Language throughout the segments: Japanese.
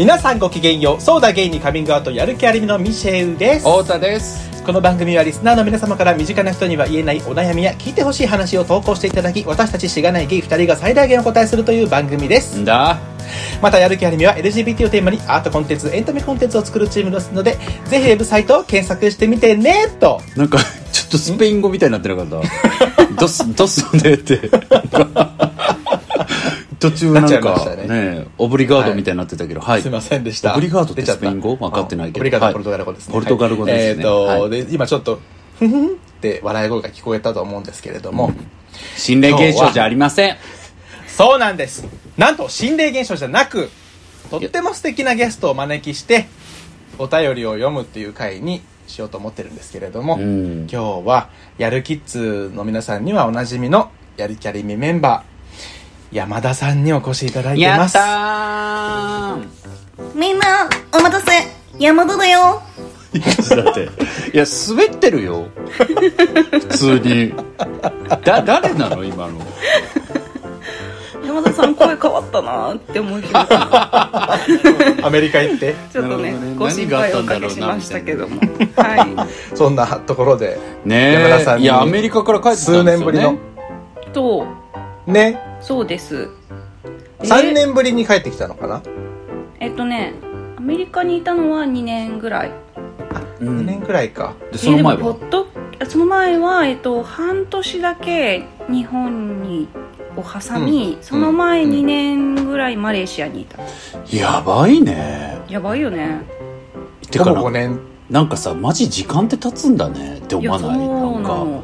皆さんごきげんよう。そうだゲイにカミングアウトやる気ありみのミシェウです。太田です。この番組はリスナーの皆様から身近な人には言えないお悩みや聞いてほしい話を投稿していただき私たちしがないゲイ2人が最大限お答えするという番組です。んだ。またやる気ありみは LGBT をテーマにアートコンテンツエンタメコンテンツを作るチームですのでぜひウェブサイトを検索してみてねと。なんかちょっとスペイン語みたいになってなかった？ドスドスでってっちゃいまかね。ねオブリガードみたいになってたけどはい。すいませんでした。オブリガードってスペイン語？分かってないけど。オブリガードはいポルトガル語ですね。ポルトガル語ですね。はい。えっとはい。で今ちょっとふふんって笑い声が聞こえたと思うんですけれども。心霊現象じゃありません。そうなんです。なんと心霊現象じゃなくとっても素敵なゲストをお招きしてお便りを読むっていう回にしようと思ってるんですけれども、うん。今日はやるキッズの皆さんにはおなじみのやるキャリミメンバー山田さんにお越しいただいてます。やったー。みんな、お待たせ。山田だよ。だって。いや滑ってるよ。普通に。だ誰なの今の。山田さん声変わったなって思いま アメリカ行って。ちょっとねなるほどね。ご心配をおかけしましたけども。はい。そんなところでね山田さんにえいやアメリカから帰ってきた数んですよね。年ぶりの。とね。そうです。え3年ぶりに帰ってきたのかな？えっとねアメリカにいたのは2年ぐらい。2年くらいか。でその前は？ほっとその前は、えっと、半年だけ日本にを挟み、その前2年ぐらいマレーシアにいた、やばいね。やばいよね。てかな5年なんかさマジ時間って経つんだねって思わない？なんなか。の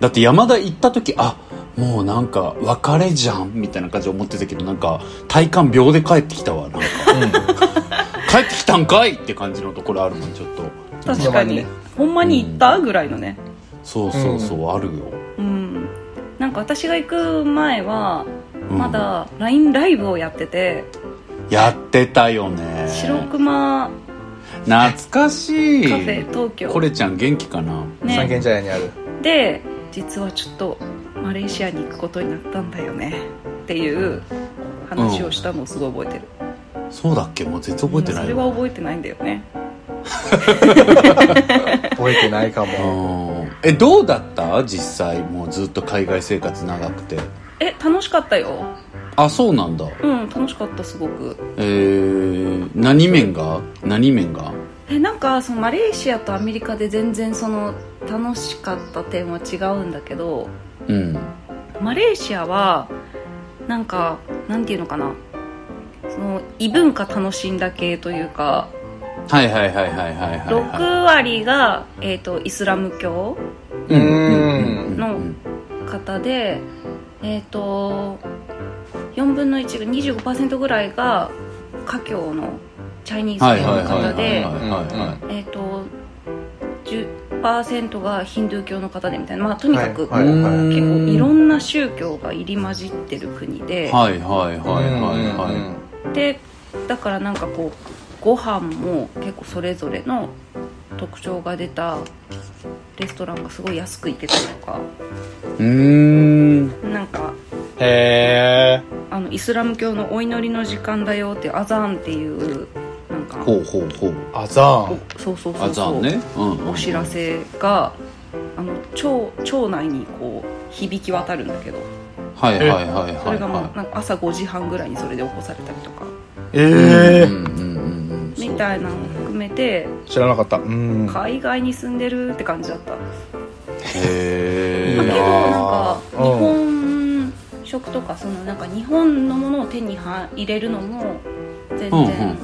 だって山田行った時あもうなんか別れじゃんみたいな感じで思ってたけどなんか体感秒で帰ってきたわなんか。帰ってきたんかいって感じのところあるもんちょっと。確かに、ねほんまに行ったぐらいのね。そうそうそう、あるよ。うん。なんか私が行く前はうん。まだ LINE ライブをやってて、やってたよね。白熊懐かしい。カフェ東京。これちゃん元気かな？ね。三軒茶屋にある。で実はちょっとマレーシアに行くことになったんだよね。っていう話をしたのをすごい覚えてる、そうだっけ？もう全然覚えてないそれは覚えてないんだよね。覚えてないかも。うん。えどうだった？実際もうずっと海外生活長くて。え楽しかったよ。あそうなんだ。うん楽しかったすごく。えー、何面が？何面が？えなんかそのマレーシアとアメリカで全然その楽しかった点は違うんだけどうん。マレーシアはなんかなんていうのかな。その異文化楽しんだ系というかはいはいはいはいはいはいはい。6割が、えー、とイスラム教の方でえっ、と4分の1が25%ぐらいが華僑のチャイニーズはい系のはいはいはい方ではい。はえっと10%がヒンドゥー教の方でみたいな。まあとにかくはいはいはい。結構いろんな宗教が入り混じってる国で、いはいはいはいはいはでだからなんかこうご飯も結構それぞれの特徴が出たレストランがすごい安く行けたりとか。いうーん。なんかへえあのイスラム教のお祈りの時間だよってアザーンっていうかほうほうほう。あざおんそうそうそあうそう、ざんね。うんうんお知らせがあの町町内にこう響き渡るんだけど。はいはいはいはいそれがもうはなんか朝5時半ぐらいにそれで起こされたりとか。えいえうんうんうんうん。みたいなのも含めて知らなかった。うん。海外に住んでるって感じだった。へえなだけどなんかうん日本食とかそのなんか日本のものを手に入れるのも全うんうん。然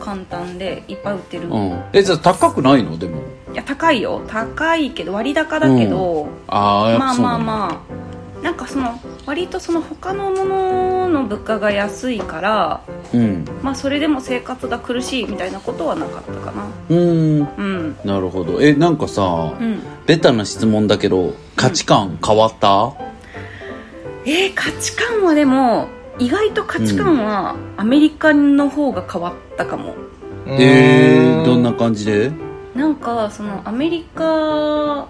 簡単でいっぱい売ってる、いうん。えじゃあ高くないの？でも。や高いよ。高いけど割高だけど、ああやっまあまあまあ。なんかその割とその他のものの物価が安いからうん。まあそれでも生活が苦しいみたいなことはなかったかな。うん。うん。なるほど。えなんかさうん。ベタな質問だけど価値観変わった？えー、価値観はでも意外と価値観はアメリカの方が変わったかも、えー、どんな感じで？なんかそのアメリカ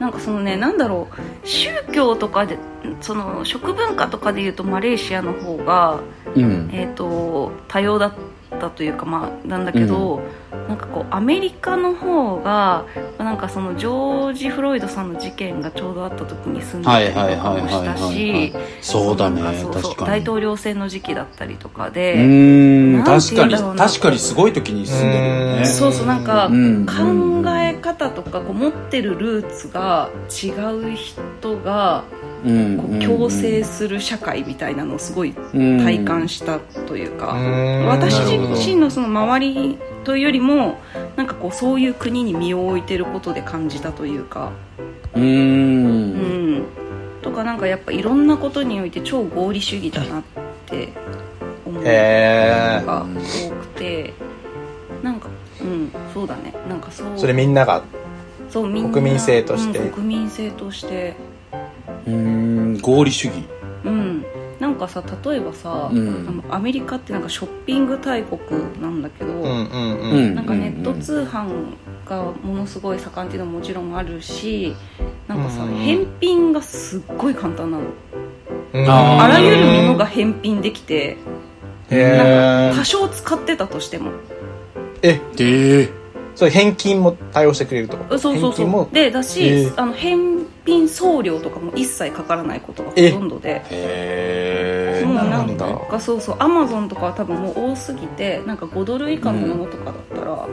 なんかそのねなんだろう宗教とかでその食文化とかでいうとマレーシアの方が、うん。えー、と多様だったというかまあなんだけど、なんかこうアメリカの方がなんかそのジョージ・フロイドさんの事件がちょうどあった時に住んでたはいりとかもしたはいしそうだね大統領選の時期だったりとかうで、確かに確かにすごい時に住んでるようんね。そうそうなんかうん。考え方とかこう持ってるルーツが違う人が共生する社会みたいなのをすごいうん体感したというか、うん。私自身のその周りというよりもなんかこうそういう国に身を置いてることで感じたというか、うーうん。ん、とかなんかやっぱいろんなことにおいて超合理主義だなって思うへーのが多くてなんかうんそうだね。なんかそう。それみんながそうみんな。国民性として。うん国民性として。うーん合理主義。うん。なんかさ例えばさ、うん。あのアメリカってなんかショッピング大国なんだけど、うんうんううん。んなんかネット通販がものすごい盛んっていうのももちろんあるしなんかさ、うん。返品がすっごい簡単なの。うん。あらゆるものが返品できてへー。なんか多少使ってたとしても。え。でそれ返金も対応してくれると。そうそうそ返金も。うでだし、えー。あの返品送料とかも一切かからないことがほとんどで。へえもうなんかそうそうアマゾンとかは多分もう多すぎてなんか5ドル以下のものとかだったら、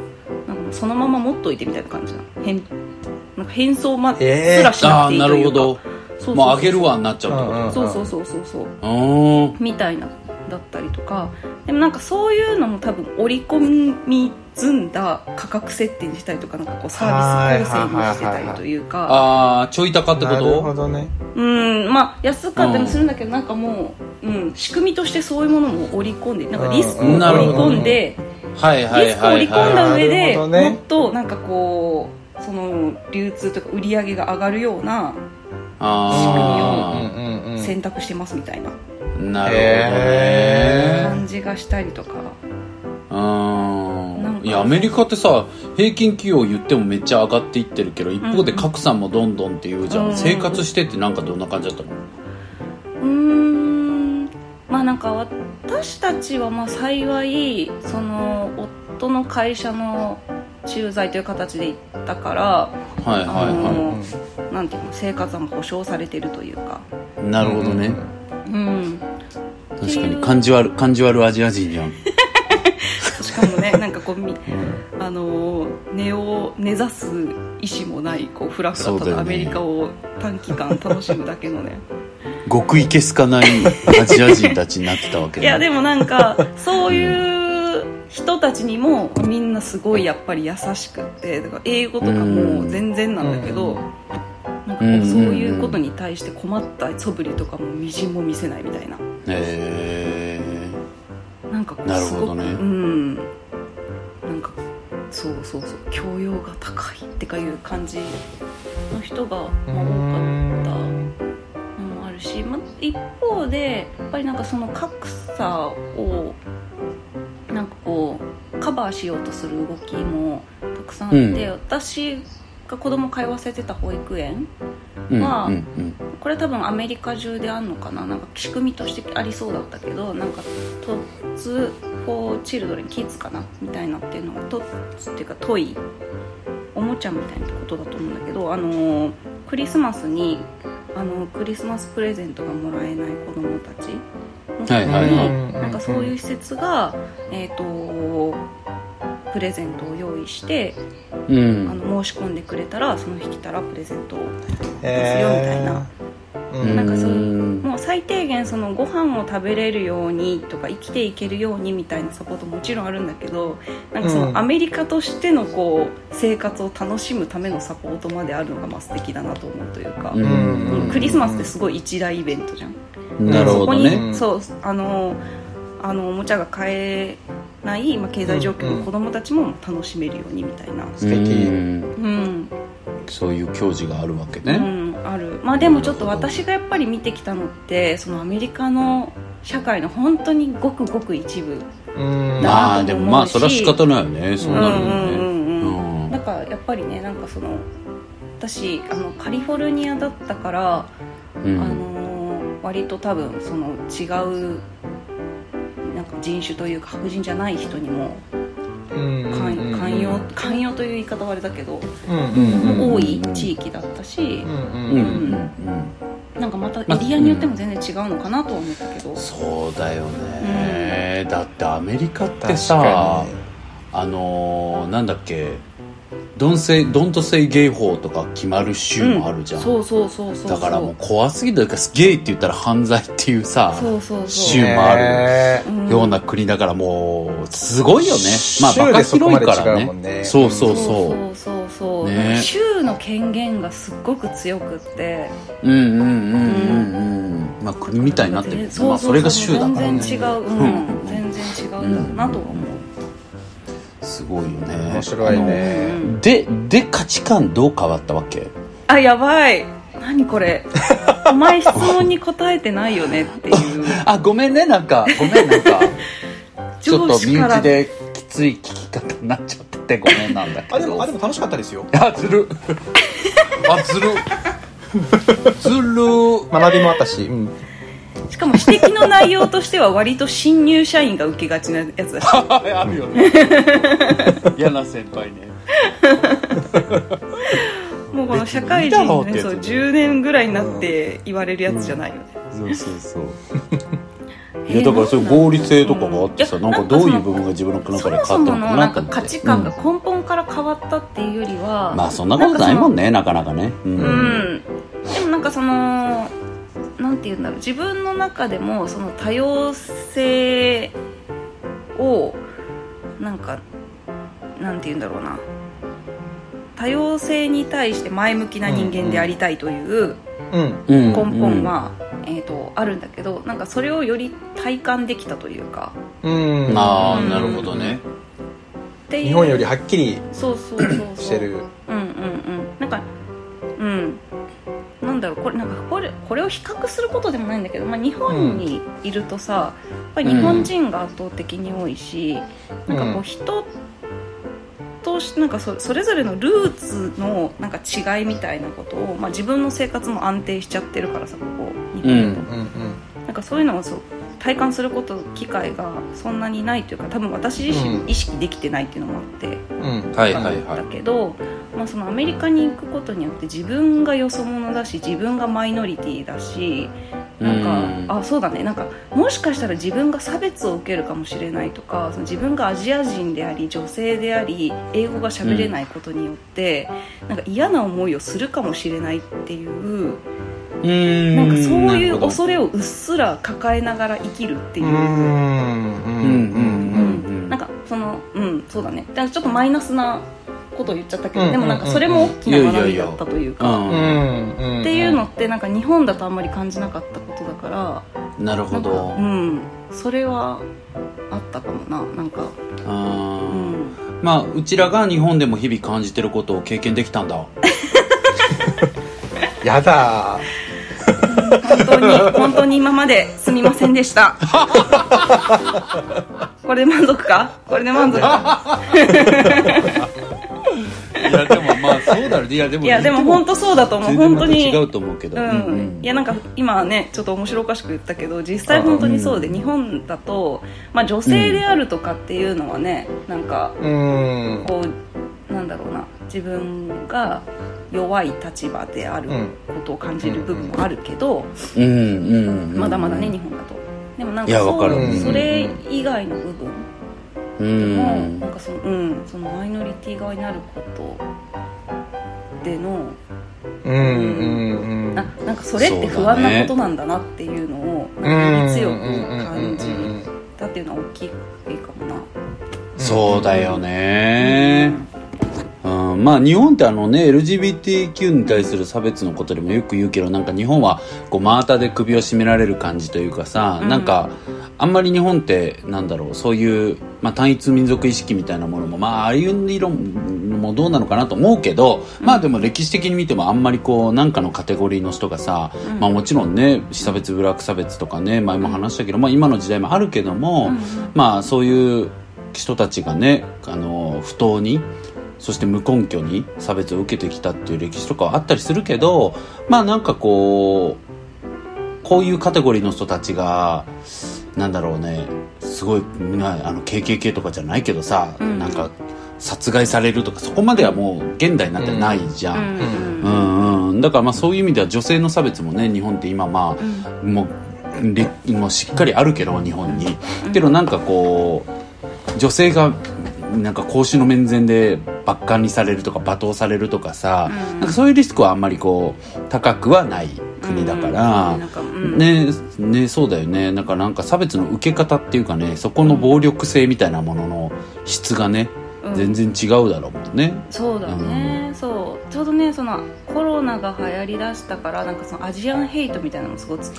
なんかもうそのまま持っといてみたいな感じなの。返なんか返送まえー。すらしなああくていいというか、なるほど。そうそうそうもう。あげるわになっちゃうってことうんうんそうそうそうそうそう。あみたいなだったりとかでもなんかそういうのも多分織り込み積んだ価格設定にしたりとかなんかこうサービス構成にしてたりというあか。ああちょい高ってこなるほとどね。うんまあ安かったりもするんだけどなんかもう、うん、仕組みとしてそういうものも織り込んでなんかリスクを織り込んではいはいリスクを織り込んだ上でねもっとなんかこうその流通とか売り上げが上がるようなあうんうんうん選択してますみたいな。あなるほどへね。感じがしたりとか。うん。いやアメリカってさ平均給与言ってもめっちゃ上がっていってるけど一方で格差もどんどんっていうじゃん、うん。生活してってなんかどんな感じだったの？うーん。まあなんか私たちはまあ幸いその夫の会社の駐在という形で行ったからはいはいあはのなんていうの生活は保障されてるというか。いなるほどね、うん確かに感じ悪感じ悪アジア人じゃん。しかもねなんかこうみあの根を根ざす意思もないこうフラフラただアメリカを短期間楽しむだけのね。極いけすかないアジア人たちになってたわけいやでもなんかそういう人たちにもみんなすごいやっぱり優しくってだから英語とかも全然なんだけどなんかこうそういうことに対して困った素振りとかもみじんも見せないみたいな。へえなんかこうすごくほどね。うん。なんかそうそうそう。教養が高いってかいう感じの人が、まあ、多かった。のもあるし、まあ、一方でやっぱりなんかその格差をなんかこうカバーしようとする動きもたくさんあって、うん。私が子供通わせてた保育園うんまあうん。これ多分アメリカ中であんのかな？なんか仕組みとしてありそうだったけどなんかトッツ・フォー・チルドレンキッズかな？みたいなっていうのがトッツっていうかトイおもちゃみたいなことだと思うんだけどあのークリスマスにあのクリスマスプレゼントがもらえない子供たちのために、なんかそういう施設が、えー、とプレゼントを用意してうん。あの申し込んでくれたらその日来たらプレゼントをへよみたいな。ーうん。なんかそううん。もう最低限そのご飯を食べれるようにとか生きていけるようにみたいなサポートもちろんあるんだけどなんかそうん。のアメリカとしてのこう生活を楽しむためのサポートまであるのがまあ素敵だなと思うというか、うん。うんクリスマスってすごい一大イベントじゃん。なるほどそこに、ねそうあのあのおもちゃが買えない、まあ、経済状況の子供たちも楽しめるようにみたいな、素敵。うん。うんそういう教示があるわけうね、ん、ある。まあでもちょっと私がやっぱり見てきたのってそのアメリカの社会の本当にごくごく一部。まあでなと思うし。もまあそれは仕方ないよね。そうなるよね。うんうんうんうん。うん。だからやっぱりねなんかその私あのカリフォルニアだったから、うん。あのー割と多分その違う人種というか白人じゃない人にもうん寛寛容寛容という言い方はあれだけど、うんうんうん多い地域だったし、うんうんうん。うん。うんなんかまたエリアによっても全然違うのかなとは思ったけど、そうだよね、だってアメリカって確さあのーなんだっけ？ドンセイドントセイゲイ法とか決まる州もあるじゃん、そうそうそうそうだからもう怖すぎる。というかゲイって言ったら犯罪っていうさそうそうそう。州もあるような国だからもうすごいよね。まあ州バカ広いからね。ね。そうそうそそううそうそうそう、ね。州の権限がすっごく強くって。うんうんうんうんうん。まあ国みたいになってるけどまあそれが州だからね。全然違う、うん。全然違うんだなとは思う、すごいよね。面白いね。うんでで価値観どう変わったわけ？あやばい。何これ？お前質問に答えてないよねっていう。あごめんねなんか。ごめんなんか。ちょっと身内できつい聞き方になっちゃっててごめんなんだけど。あでもあでも楽しかったですよ。あずる。あずる。ずる。学びもあったし、うん、しかも指摘の内容としては割と新入社員が受けがちなやつだし。あるよね。嫌な先輩ね。もうこの社会人で、ってやつそう10年ぐらいになって言われるやつじゃないよね、そうそうそう。えーいやだからそういう合理性とかがあってさ、うんなんかどういう部分が自分の中そで変わったのかなと思って。価値観がうん根本から変わったっていうよりは、まあそんなことないもんねねなかなかね。うん、うん、でもなんかそのなんて言うんだろう。自分の中でもその多様性をなんかなんて言うんだろうな。多様性に対して前向きな人間でありたいといううんうん。根本は、えー、とあるんだけどなんかそれをより体感できたというか。うん。うんああなるほどね。っていう。日本よりはっきりそうそうそうそう。してる。うんうんうん。なんかうんなんだろうこれなんかこれこれを比較することでもないんだけど、まあ、日本にいるとさ、やっぱり日本人が圧倒的に多いし、なんかこううん。人としなんかそそれぞれのルーツのなんか違いみたいなことを、まあ、自分の生活も安定しちゃってるからさここ日本だと、うんうんなんかそういうのをそう体感すること機会がそんなにないというか多分私自身うん。意識できてないっていうのもあって。うん。はいはいはだいけど、まあ、そのアメリカに行くことによって自分がよそ者だし自分がマイノリティだしなんうん。かあそうだね。なんかもしかしたら自分が差別を受けるかもしれないとかその自分がアジア人であり女性であり英語が喋れないことによって、なんか嫌な思いをするかもしれないっていううん。なんかそういう恐れをうっすら抱えながら生きるっていう。う。ん。うん。うん。うん。うん。なんかそのうんそうだね。だからちょっとマイナスなことを言っちゃったけど、うん。でもなんかそれも大きな学びだったというか、っていうのってなんか日本だとあんまり感じなかったことだからなるほど。うんそれはあったかもななんか。ううんん。まあうちらが日本でも日々感じてることを経験できたんだ。やだ。本当に本当に今まですみませんでした。これで満足か？これで満足か？いやでもまあそうだろうね。いやでもいやでも本当そうだと思う。本当に違うと思うけど、うん。うんいやなんか今ねちょっと面白おかしく言ったけど実際本当にそうで、日本だと、まあ、女性であるとかっていうのはね、なんかうん。こうなんだろうな。自分が弱い立場であることを感じる部分もあるけど、うんうんうんまだまだね日本だと。でもなんかそうわかる。それ以外の部分うでも、ん。なんかそのうんそのマイノリティ側になることでのうんうんうん。ななんかそれって不安なことなんだなっていうのをなんかより強く感じたっていうのは大きいかもな。そうだよね。うん、まあ日本ってあのね LGBTQ に対する差別のことでもよく言うけどなんか日本はこう真綿で首を絞められる感じというかさ、うん。なんかあんまり日本ってなんだろうそういう、まあ、単一民族意識みたいなものもまあああいう理論もどうなのかなと思うけど、まあでも歴史的に見てもあんまりこうなんかのカテゴリーの人がさ、うん。まあもちろんね差別ブラック差別とかね前も話したけど、まあ今の時代もあるけども、うん。まあそういう人たちがねあの不当にそして無根拠に差別を受けてきたっていう歴史とかはあったりするけどまあなんかこうこういうカテゴリーの人たちがなんだろうねすごいなあの KKK とかじゃないけどさ、うん。なんか殺害されるとかそこまではもう現代になってないじゃん、うん。うんうん、だからまあそういう意味では女性の差別もね日本って今まあ、もうれもうしっかりあるけど日本に、けどなんかこう女性がなんか公衆の面前で罰款にされるとか罵倒されるとかさ、うん。なんかそういうリスクはあんまりこう高くはない国だから、うんねねそうだよね。なんかなんか差別の受け方っていうかねそこの暴力性みたいなものの質がね、うん。全然違うだろうもんね。そうだね、そう。ちょうどねそのコロナが流行りだしたからなんかそのアジアンヘイトみたいなのもすごい強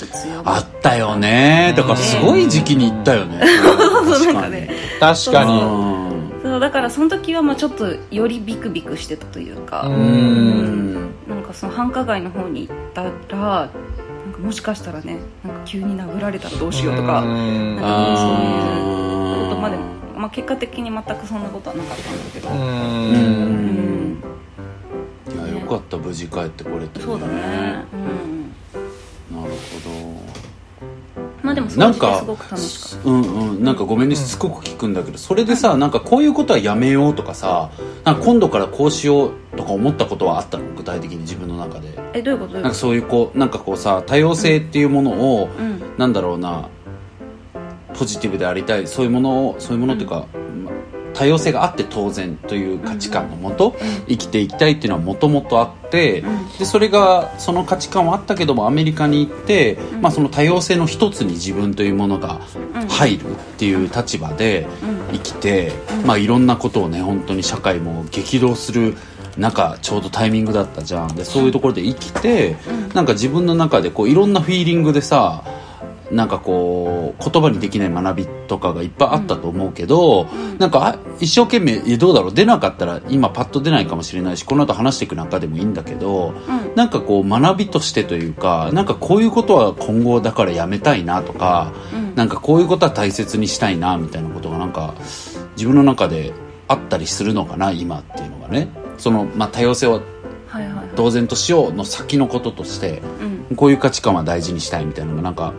あったよね。だからすごい時期に行ったよね、そうなんかね。確かに。う。んそうだからその時はまあちょっとよりビクビクしてたというか、ううん。なんかその繁華街の方に行ったらなんかもしかしたらねなんか急に殴られたらどうしようとか、うん。なんかそういうことまでも、まあ、結果的に全くそんなことはなかったんだけど、ううん。うん。いやよかった無事帰ってこれてそうだね、うん、なるまあでもすごく楽しかっうんうんなんかごめんねしつこく聞くんだけどそれでさなんかこういうことはやめようとかさなんか今度からこうしようとか思ったことはあったの具体的に自分の中で。たえどういうこと？なんかそういうこうなんかこうさ多様性っていうものを、とうん。なんだろうなポジティブでありたいそういうものをそういうものっていうか、ま多様性があって当然という価値観のもと、生きていきたいっていうのはもともとあって、うん。でそれがその価値観はあったけどもアメリカに行って、ん。まあ、その多様性の一つに自分というものがうん。入るっていう立場でうん。生きて、うん。まあ、いろんなことをね本当に社会も激動する中ちょうどタイミングだったじゃん。でそういうところで生きて、うん。なんか自分の中でこういろんなフィーリングでさなんかこう言葉にできない学びとかがいっぱいあったと思うけど、なんかあ一生懸命えどうだろう？出なかったら今パッと出ないかもしれないしこの後話していく中でもいいんだけど、うん。なんかこう学びとしてというかなんかこういうことは今後だからやめたいなとか、うん。なんかこういうことは大切にしたいなみたいなことがなんか自分の中であったりするのかな今っていうのがね。その、まあ、多様性ははいはいはい。同然としようの先のこととしてうん。こういう価値観は大事にしたいみたいなのがなんか、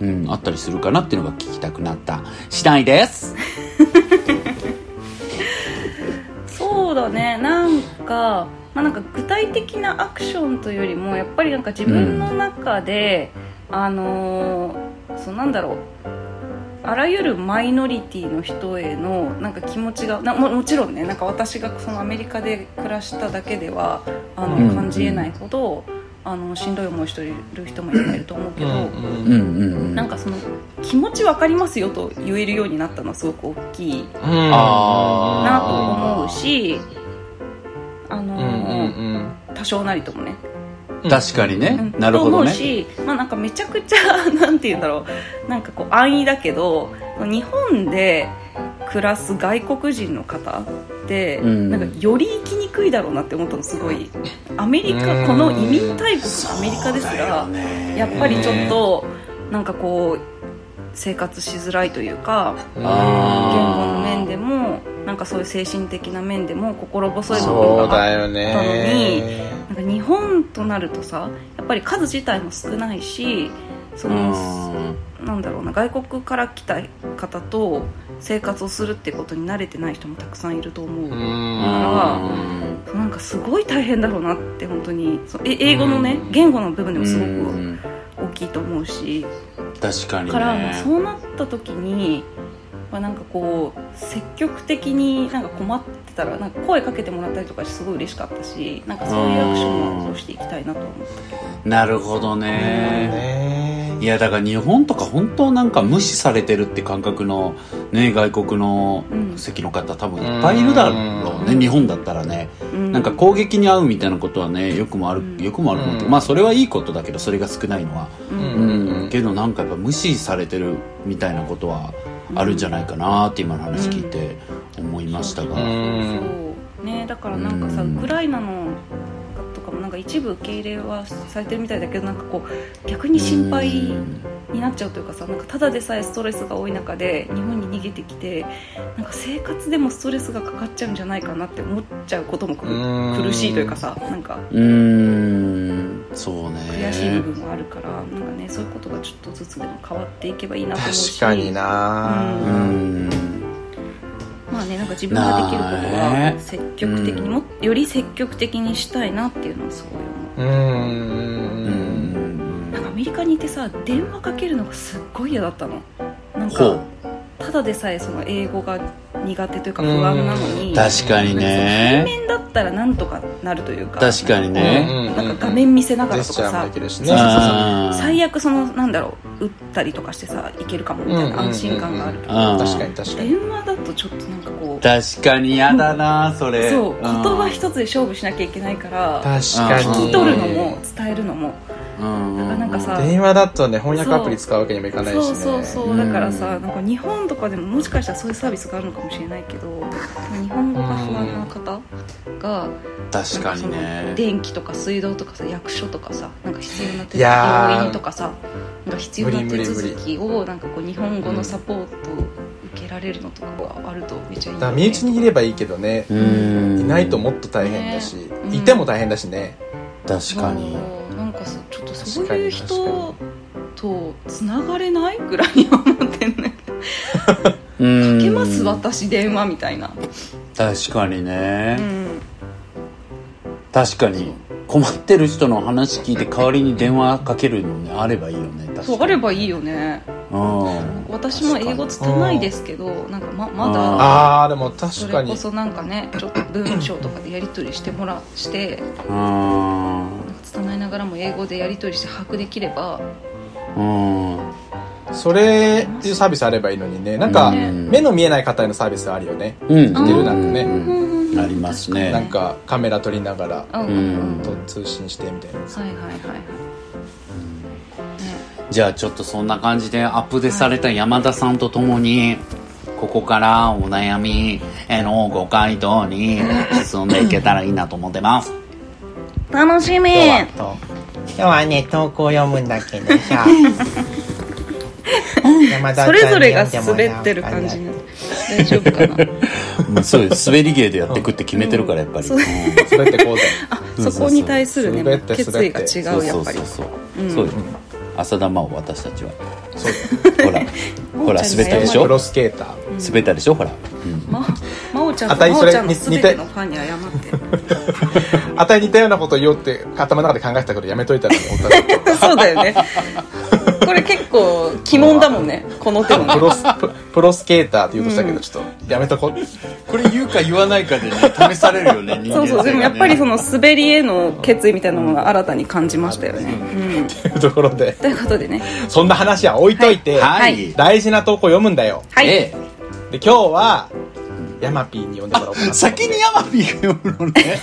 うん、あったりするかなっていうのが聞きたくなった次第です。そうだね。なんか、まあ、なんか具体的なアクションというよりもやっぱりなんか自分の中で、あのーそうなんだろう。あらゆるマイノリティの人へのなんか気持ちがなももちろんねなんか私がそのアメリカで暮らしただけではあの、うん。感じえないほどあのしんどい思いしてる人もいっぱいいると思うけど、うんうんうん。なんかその気持ち分かりますよと言えるようになったのはすごく大きいあなと思うしあのうんうん。多少なりともね、確かにね、うん。なるほどね。と思うし、まあ、なんかめちゃくちゃ なんて言うんだろう。なんかこう安易だけど日本で暮らす外国人の方って、うん。なんかより生きにくいだろうなって思ったのすごい。アメリカうんこの移民大国のアメリカですそうだらよねやっぱりちょっとなんかこう生活しづらいというかうん。言あ語の面でもなんかそういう精神的な面でも心細い部分があっだよね。なんか日本となるとさやっぱり数自体も少ないしそのなんだろうな。外国から来た方と生活をするってことに慣れてない人もたくさんいると思う、うん。なんかすごい大変だろうなって本当に。そうえ英語のね言語の部分でもすごうん。く大きいと思うし。確かにね。からまあそうなった時に、まあ、なんかこう積極的になんか困ってたらなんか声かけてもらったりとかしてすごい嬉しかったしなんかそういうアクションをしていきたいなと思ったけど。なるほどね。ねいやだから日本とか本当なんか無視されてるって感覚のね外国のうん。席の方多分いっぱいいるだろうね、うん。日本だったらね、うん。なんか攻撃に遭うみたいなことはねよくもある、うん。よくもあるまあそれはいいことだけどそれが少ないのは、ううん。んけどなんかやっぱ無視されてるみたいなことはあるんじゃないかなって今の話聞いて思いましたが、ねだからなんかさ、うん。ウクライナのなんか一部受け入れはされてるみたいだけどなんかこう逆に心配になっちゃうというかさなんかただでさえストレスが多い中で日本に逃げてきてなんか生活でもストレスがかかっちゃうんじゃないかなって思っちゃうことも苦しいというかさなんかうーん。そうね。悔しい部分もあるからなんかねそういうことがちょっとずつでも変わっていけばいいなと思うし。確かにな。うーんまあねなんか自分ができることはね積極的にも、より積極的にしたいなっていうのはすごい思う。うん。ん。なんかアメリカにいてさ電話かけるのがすっごい嫌だったの。なんほかうただでさえその英語が苦手というか不安なのに確かにね。対面だったらなんとかなるというか確かにね。うんなんか画面見せながらとかさ最悪そのなんだろう打ったりとかしてさいけるかもみたいうんうんうんうん。な安心感があるとうん確かに確かに。電話だとちょっとなんかこう確かに嫌だなそれ。そう言葉つ一つで勝負しなきゃいけないから確かに。うん聞き取るのも伝えるのもうんだからなんかさ電話だとね翻訳アプリ使うわけにもいかないしね。そうそうそう。うん。だからさなんか日本とかでももしかしたらそういうサービスがあるのかもしれないけど日本語が不安な方が確かになんそのね電気とか水道とかさ役所とかさなんか必要な手病院とかさなんか必要な手続きをなんかこう日本語のサポートを受けられるのとかがあるとめっちゃいいね。身内にいればいいけどね。うん。いないともっと大変だし。ねうん。いても大変だしね。確かにちょっとそういう人とつながれないぐらいに思ってんね。か かけます私電話みたいな。確かにね、うん。確かに。困ってる人の話聞いて代わりに電話かけるのねあればいいよね確かに。そうあればいいよね。うん。私も英語拙いですけどなんかままだああでも確そかに。れこそなんかねちょっと文章とかでやり取りしてもらしてうん拙いながらも英語でやり取りして把握できれば。うん。それっていうサービスあればいいのにね。なんかうん。目の見えない方へのサービスあるよね。うん。似てるなんかね。うん。ありますね。なんかカメラ撮りながらうん。通信してみたいな。はいはいはいはい。ね。じゃあちょっとそんな感じでアップデートされた山田さんと共にここからお悩みへのご回答に進んでいけたらいいなと思ってます楽しみ。今日は今日はね投稿読むんだけどさ 山田それぞれが滑ってる感じになって大丈夫かな？もうそうです。滑り芸でやっていくって決めてるからやっぱり、そう。うん。滑ってこうぜあそこに対するね決意が違うやっぱり。そうそうそうう。ん。そうよ浅田真央私たちは。そうほら ほら滑ったでしょ？プロスケーター。滑ったでしょ？ほら、うん。ま真央ちゃんあたいそれと真央ちゃんのに全てのファンに謝って。あたり似たようなこと言おうって頭の中で考えてたけどやめといたら思ったそうだよねこれ結構鬼門だもんね。この手のねプロスププロスケーターって言おうとしたけどちょっとやめとこう。これ言うか言わないかでね試されるよね 人そうそうでもやっぱりそのの滑りへの決意みたいなものが新たに感じましたよね、うん、というところで。ということでね。そんな話は置いといて、はい、はい。大事な投稿読むんだよ。はい、えで今日はヤマピーに読んでもらおうかな。え 先にヤマピーが読むのね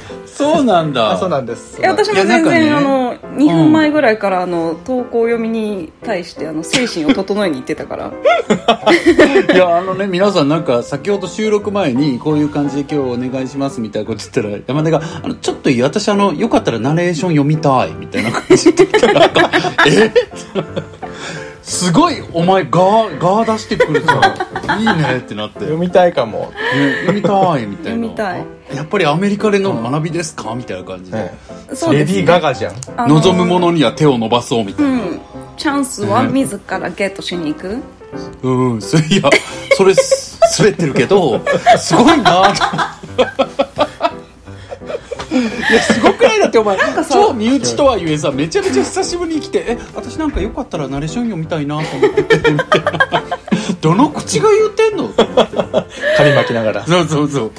そうなんだ。あそうなんです。いや私も全然、あの2分前ぐらいからあの投稿読みに対してあの精神を整えに行ってたから。いやあのね皆さんなんか先ほど収録前にこういう感じで今日お願いしますみたいなこと言ったら山田があのちょっといい私あのよかったらナレーション読みたいみたいな感じで言ってなんかえ？すごいお前ガーガー出してくるじゃんいいねってなって、読みたいかも、ね読みたいみたいな。読みたい。やっぱりアメリカでの学びですかみたいな感じで、ね。レディー・ガガじゃん。あの望むものには手を伸ばそうみたいな。うんチャンスは自らゲットしに行く、うん、そいやそれす滑ってるけどすごいな。といやすごくないだってお前超身内とはいえさめちゃめちゃ久しぶりに来て「え私なんかよかったらナレーション読みたいな」と思って。てみたいなどの口が言うてんの？髪巻きながら。そうそうそう。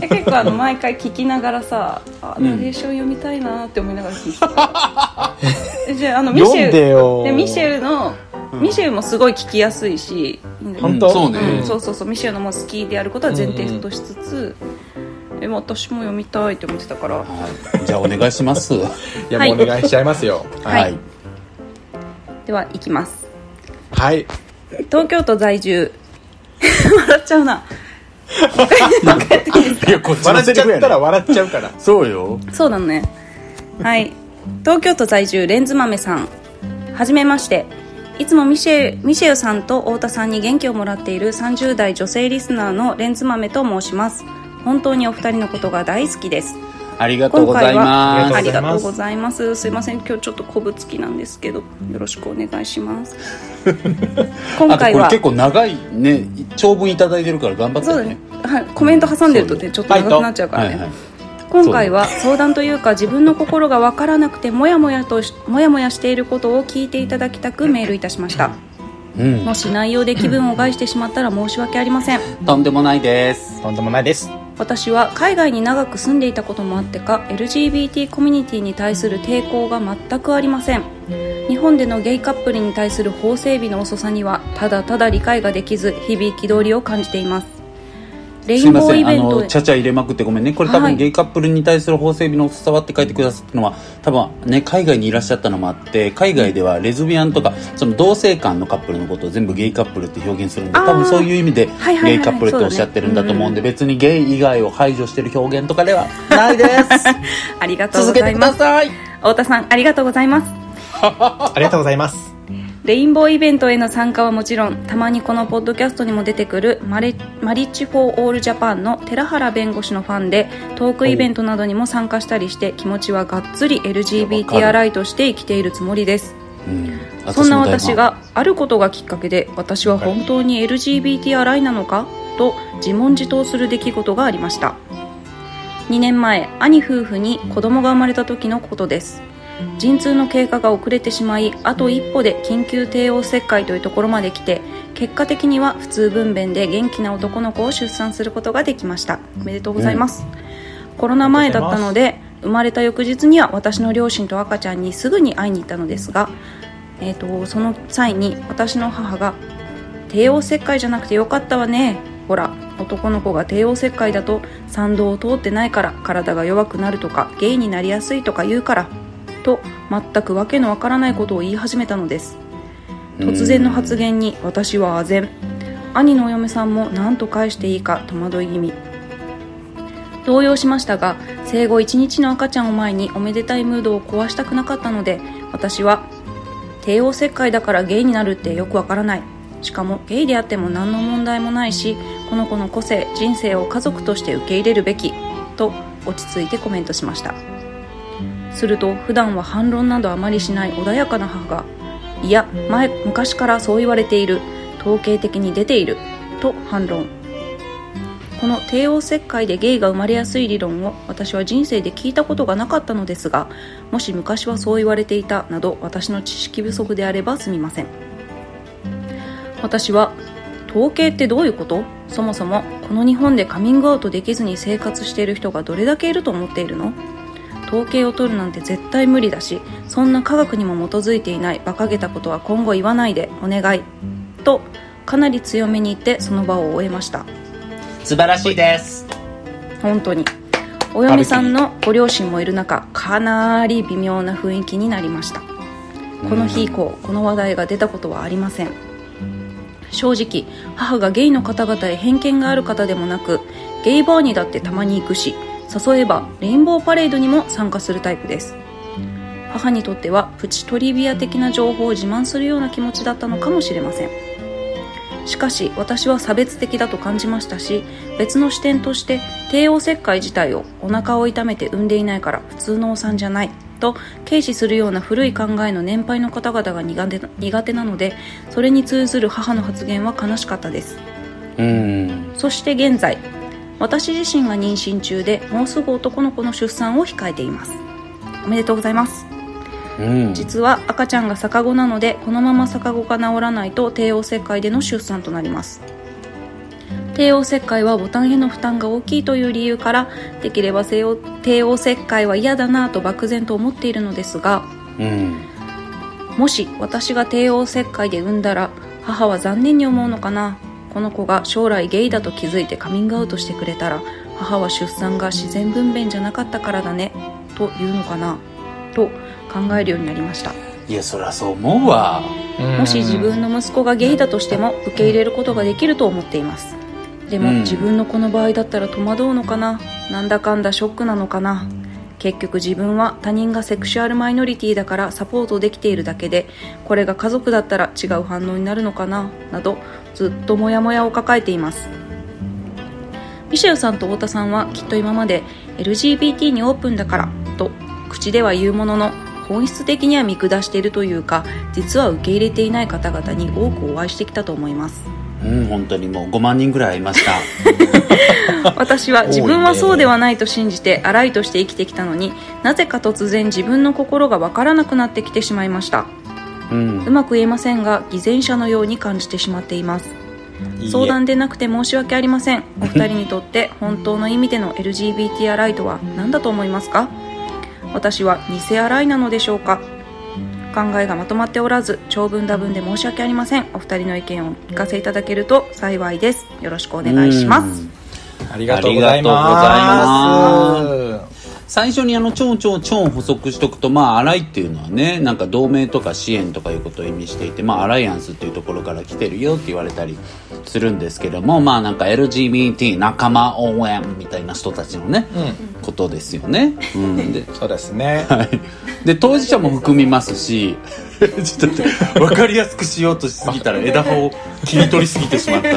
え結構あの毎回聞きながらさあナレーション読みたいなって思いながら聞いてた、えじゃああのミシ読んでェルよ。でミシェルの、ミシェルもすごい聞きやすいし本当？うん。そうね、うん、そうそうそう。ミシェルのも好きであることは前提としつつ、え私も読みたいって思ってたから。はい。じゃあお願いします。いやもうお願いしちゃいますよ。はい。はい。ではいきます。はい。東京都在住。笑っちゃうな。いやこっちの笑っちゃセリフやね。ったら笑っちゃうから。そうよ。そうなのね。はい。東京都在住レンズ豆さん。はじめまして。いつもミシェミシェウさんと太田さんに元気をもらっている30代女性リスナーのレンズ豆と申します本当にお二人のことが大好きです。ありがとうござい今ますありがとうございます。すいません今日ちょっとこぶつきなんですけどよろしくお願いします。今回はこれ結構長いね長文いただいてるから頑張ってそうだねねはい、コメント挟んでるとねちょっと長くなっちゃうからね、はいはい。今回は相談というか自分の心が分からなくてモヤモヤとしモヤモヤしていることを聞いていただきたくメールいたしました。うん。もし内容で気分を害してしまったら申し訳ありません。とんでもないです。とんでもないです私は海外に長く住んでいたこともあってか LGBT コミュニティに対する抵抗が全くありません。日本でのゲイカップルに対する法整備の遅さにはただただ理解ができず日々憤りを感じています。レインボーすいませんあのちゃちゃ入れまくってごめんね。これ多はい。分ゲイカップルに対する法整備の遅さはって書いてくださったのは多分ね海外にいらっしゃったのもあって海外ではレズビアンとかその同性間のカップルのことを全部ゲイカップルって表現するんであー。多分そういう意味ではいはいはいゲイカップルっておっしゃってるんだと思うんで別にゲイ以外を排除してる表現とかではないです。ありがとうございます続けてくざいますださい。太田さんありがとうございます。ありがとうございます レインボーイベントへの参加はもちろんたまにこのポッドキャストにも出てくるマレマリッジ・フォー・オール・ジャパンの寺原弁護士のファンでトークイベントなどにも参加したりして気持ちはがっつり LGBT るアライとして生きているつもりです。うん。そんな私があることがきっかけで私は本当に LGBT アライなのかと自問自答する出来事がありました。2年前兄夫婦に子供が生まれた時のことです陣痛の経過が遅れてしまいあと一歩で緊急帝王切開というところまで来て結果的には普通分娩で元気な男の子を出産することができました。おめでとうございます、コロナ前だったので生まれた翌日には私の両親と赤ちゃんにすぐに会いに行ったのですが、えー、とその際に私の母が「帝王切開じゃなくてよかったわね。ほら男の子が帝王切開だと産道を通ってないから体が弱くなるとかゲイになりやすいとか言うから」と全くわけのわからないことを言い始めたのです。突然の発言に私は唖然。兄のお嫁さんも何と返していいか戸惑い気味。動揺しましたが生後1日の赤ちゃんを前におめでたいムードを壊したくなかったので私は帝王切開だからゲイになるってよくわからない。しかもゲイであっても何の問題もないしこの子の個性人生を家族として受け入れるべきと落ち着いてコメントしました。すると普段は反論などあまりしない穏やかな母がいや前昔からそう言われている統計的に出ていると反論。この帝王切開でゲイが生まれやすい理論を私は人生で聞いたことがなかったのですがもし昔はそう言われていたなど私の知識不足であればすみません。私は統計ってどういうこと？そもそもこの日本でカミングアウトできずに生活している人がどれだけいると思っているの？統計を取るなんて絶対無理だしそんな科学にも基づいていない馬鹿げたことは今後言わないでお願い。とかなり強めに言ってその場を終えました。素晴らしいです。本当に。お嫁さんのご両親もいる中かなり微妙な雰囲気になりました。この日以降この話題が出たことはありません。正直母がゲイの方々へ偏見がある方でもなくゲイバーにだってたまに行くし誘えばレインボーパレードにも参加するタイプです。母にとってはプチトリビア的な情報を自慢するような気持ちだったのかもしれません。しかし私は差別的だと感じましたし別の視点として帝王切開自体をお腹を痛めて産んでいないから普通のお産じゃないと軽視するような古い考えの年配の方々が苦手なのでそれに通ずる母の発言は悲しかったです。うん。そして現在私自身が妊娠中でもうすぐ男の子の出産を控えています。おめでとうございます。うん。実は赤ちゃんが逆子なのでこのまま逆子が治らないと帝王切開での出産となります。帝王切開はボタンへの負担が大きいという理由からできれば帝王切開は嫌だなと漠然と思っているのですがうん。もし私が帝王切開で産んだら母は残念に思うのかな？この子が将来ゲイだと気づいてカミングアウトしてくれたら母は出産が自然分娩じゃなかったからだねと言うのかなと考えるようになりました。いやそりゃそう思うわ。もし自分の息子がゲイだとしても受け入れることができると思っています。でも、うん。自分のこの場合だったら戸惑うのかななんだかんだショックなのかな結局自分は他人がセクシュアルマイノリティだからサポートできているだけでこれが家族だったら違う反応になるのかななどずっとモヤモヤを抱えています。ミシェルさんと太田さんはきっと今まで LGBT にオープンだからと口では言うものの本質的には見下しているというか実は受け入れていない方々に多くお会いしてきたと思います。うん本当にもう5万人ぐらいいました。私は自分はそうではないと信じて荒いとして生きてきたのになぜか突然自分の心がわからなくなってきてしまいました。うん。うまく言えませんが偽善者のように感じてしまっています。相談でなくて申し訳ありません。お二人にとって 本当の意味での LGBT アライとは何だと思いますか？私は偽アライなのでしょうか？考えがまとまっておらず長文多文で申し訳ありません。お二人の意見をお聞かせいただけると幸いです。よろしくお願いします。ありがとうございまとう最初にあの超超超補足しとくとまあアライっていうのはねなんか同盟とか支援とかいうことを意味していてまあアライアンスっていうところから来てるよって言われたりするんですけどもまあなんか LGBT 仲間応援みたいな人たちのね、うことですよね、うん、でそうですね。はい。で当事者も含みますし ちょっと待って分かりやすくしようとしすぎたら枝葉を切り取りすぎてしまった。い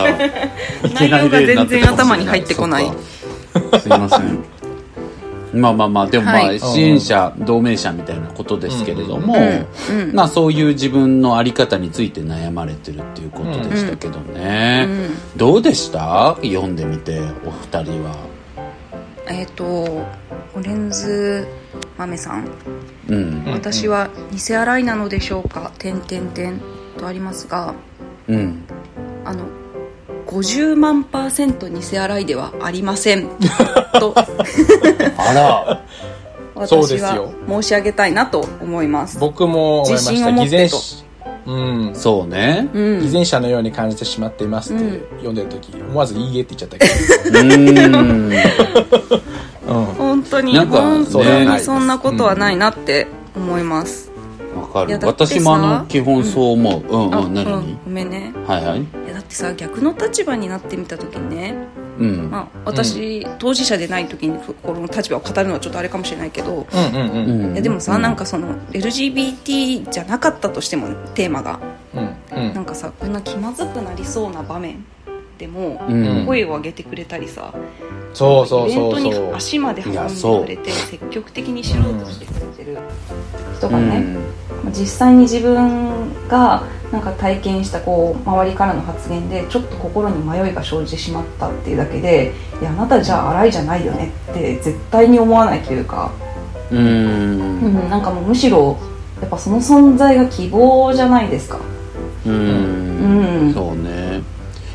けない例になってたかもしれ内容が全然頭に入ってこない。すいませんまあまあまあでもまあ、はい。支援者同盟者みたいなことですけれども、まあそういう自分の在り方について悩まれてるっていうことでしたけどね、うん。どうでした？読んでみてお二人は。えっ、とオレンズ豆さん。うん。私は偽アライなのでしょうか？点点点とありますが。うん。あの50万パーセント偽アライではありません。と。あら。そうで私はすよ。申し上げたいなと思います。僕も思いま自した。信を持ってと。偽善者。うん。そうね。うん。偽善者のように感じてしまっていますってうん。読んでる時思わず「いいえ」って言っちゃったけうーん。ど、うん、本当になんか本当にそんなことはないなって思います、わかる。私もあの基本そう思う。うんあうん何、うんごめんね。はいはいさ逆の立場になってみた時にね、うん、まあ、私、当事者でない時にこの立場を語るのはちょっとあれかもしれないけど、うんうんうん。うん。いやでもさ、うなんかその LGBT じゃなかったとしてもテーマが。うん。うん。なんかさこんな気まずくなりそうな場面でも、うん。声を上げてくれたりさ。そうそうそうイベントに足まで運んでくれて積極的に知ろうとしてくれてる。人がね、うん。実際に自分がなんか体験したこう周りからの発言でちょっと心に迷いが生じてしまったっていうだけでいやあなたじゃあ荒いじゃないよねって絶対に思わないというか、ううんん、なんかもうむしろやっぱその存在が希望じゃないですか。ううんん。そうね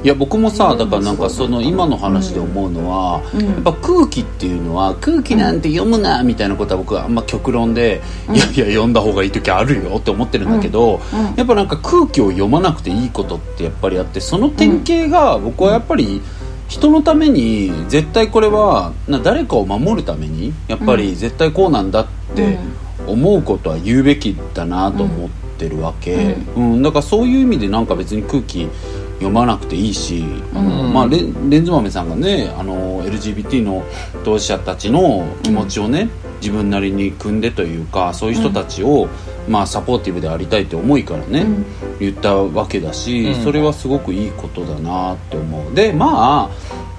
いや僕もさだからなんかその今の話で思うのは、うん。やっぱ空気っていうのは空気なんて読むなみたいなことは僕はあんま極論で、いやいや読んだ方がいい時あるよって思ってるんだけど、うん。うん。やっぱなんか空気を読まなくていいことってやっぱりあってその典型が僕はやっぱり人のために絶対これはな誰かを守るためにやっぱり絶対こうなんだって思うことは言うべきだなと思ってるわけ、うん。だからそういう意味でなんか別に空気読まなくていいし、うん。まあ、レンレンズ豆さんがねあの LGBT の当事者たちの気持ちをね、自分なりに組んでというかそういう人たちを、まあ、サポーティブでありたいって思いからね、うん。言ったわけだし、うん。それはすごくいいことだなって思う。でまあ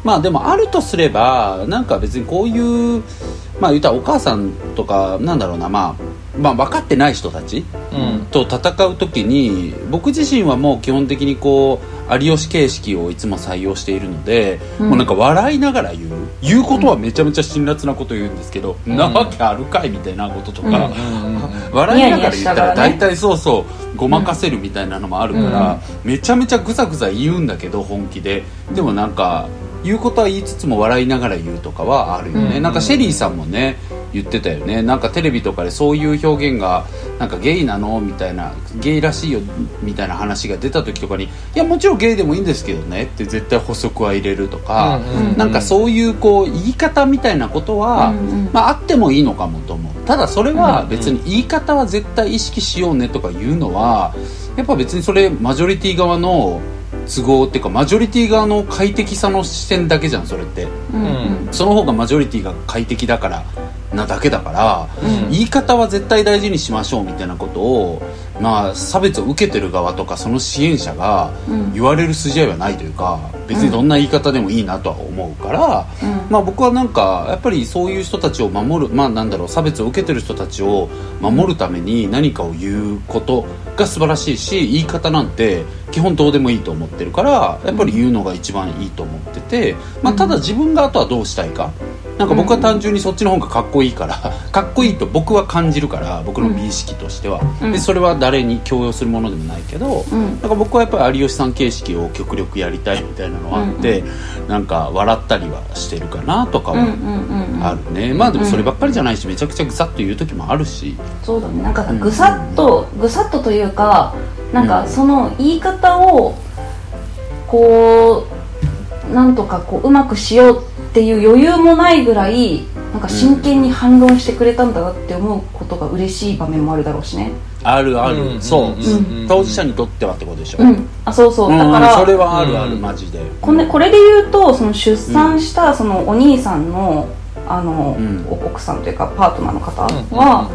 まあでもあるとすればなんか別にこういうまあ言ったらお母さんとかなんだろうなまあまあ分かってない人たちうん。と戦う時に僕自身はもう基本的にこう有吉形式をいつも採用しているので、うん。もうなんか笑いながら言う。言うことはめちゃめちゃ辛辣なこと言うんですけど、うん。なわけあるかいみたいなこととか、笑いながら言ったら大体そうそうごまかせるみたいなのもあるから、めちゃめちゃぐさぐさ言うんだけど本気で。でもなんか言うことは言いつつも笑いながら言うとかはあるよね、うんなんかシェリーさんもね言ってたよね。なんかテレビとかでそういう表現がなんかゲイなのみたいなゲイらしいよみたいな話が出た時とかにいやもちろんゲイでもいいんですけどねって絶対補足は入れるとか、うんうんうん。なんかそういうこう言い方みたいなことは、うんうんまあ、あってもいいのかもと思う。ただそれは別に言い方は絶対意識しようねとか言うのはやっぱ別にそれマジョリティ側の都合っていうかマジョリティ側の快適さの視点だけじゃんそれって。うん。うんその方がマジョリティが快適だからなだけだから、うん。言い方は絶対大事にしましょうみたいなことをまあ差別を受けてる側とかその支援者がうん。言われる筋合いはないというか別にどんな言い方でもいいなとは思うから、うん。まあ僕はなんかやっぱりそういう人たちを守るまあなんだろう差別を受けてる人たちを守るために何かを言うことが素晴らしいし言い方なんて基本どうでもいいと思ってるからやっぱり言うのが一番いいと思ってて、まあ、ただ自分があとはどうしたいかなんか僕は単純にそっちの方がかっこいいからかっこいいと僕は感じるから僕の美意識としては、うん。でそれは誰に強要するものでもないけど、うん。なんか僕はやっぱり有吉さん形式を極力やりたいみたいなのがあって、なんか笑ったりはしてるかなとかはあるね、まあでもそればっかりじゃないしめちゃくちゃぐさっと言う時もあるし。そうだね。なんかさぐさっとぐさっとというかなんかその言い方をこうなんとかこううまくしようっていう余裕もないぐらいなんか真剣に反論してくれたんだなって思うことが嬉しい場面もあるだろうしね。あるある、うんそう、うん。当事者にとってはってことでしょ、うん。あそうそう。うんだから、それはあるある、うんマジで。これこれで言うとその出産したそのお兄さんのあの、うん。お奥さんというかパートナーの方は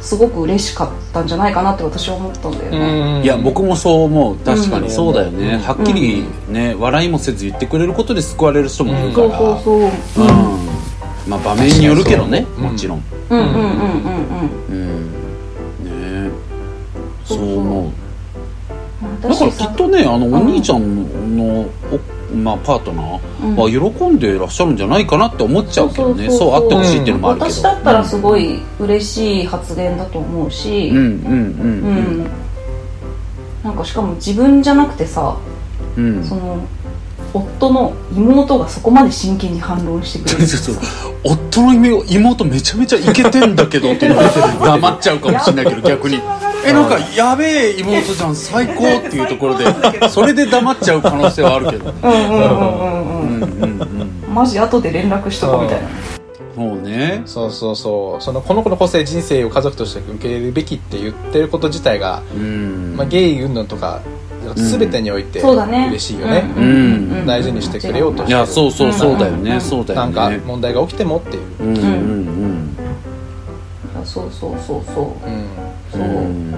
すごく嬉しかったんじゃないかなって私は思ったんだよね、いや僕もそう思う。確かに。そうだよね、うん。はっきりね、笑いもせず言ってくれることで救われる人もいるかそうらそうそう、うん、うんまあ場面によるけどねうん。もちろん。うんうんうんうんうんねそそうう。思うう。んだからきさっとねあのお兄ちゃんのお、まあ、パートナうん。ーは喜んでいらっしゃるんじゃないかなって思っちゃうけどね。そうそうそう。あってほしいっていうのもあるけど。私だったらすごい嬉しい発言だと思うし。うんうんうんうん。なんかしかも自分じゃなくてさうん。うんその夫の妹がそこまで真剣に反論してくれるそうそう夫の妹めちゃめちゃイケてんだけどって黙っちゃうかもしれないけど逆にえなんかやべえ妹じゃん最高っていうところでそれで黙っちゃう可能性はあるけど。うんうんうんうんううんんうんうん。マジ後で連絡しとこうみたいな。そうね。そうそうそう。そのこの子の個性人生を家族として受け入れるべきって言ってること自体が、うん。まあ、ゲイ云々とか全てにおいてそうだね。嬉しいよね、うん。うん。大事にしてくれようとしてる。いやそうそうそうだよね、うん。そうだよなんかね問題が起きてもっていう、うんうんそうそうそうそう。うん。そう、うん。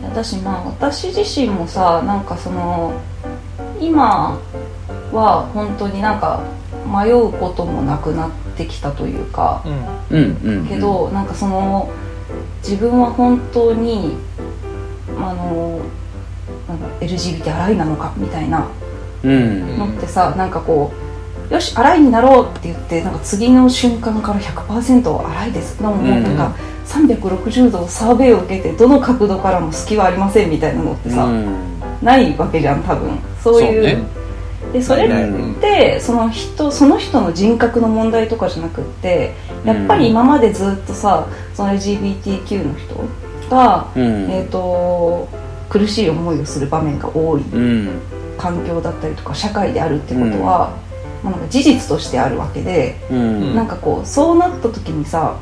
いやだしまあ私自身もさなんかその今は本当になんか迷うこともなくなってきたというか。うん。うんうん。けどなんかその自分は本当にあのなんだ LGBT 洗いなのかみたいなうん。のってさ、なんかこうよし洗いになろうって言ってなんか次の瞬間から100%洗いです。でももうなんか360度サーベイを受けてどの角度からも隙はありませんみたいなのってさ、うん。ないわけじゃん多分。そういう。そうね。でそれってその人その人の人格の問題とかじゃなくってやっぱり今までずっとさその LGBTQ の人が、うん。えー、と苦しい思いをする場面が多いうん。環境だったりとか社会であるってことは、まあ、なんか事実としてあるわけで、うん。なんかこうそうなった時にさ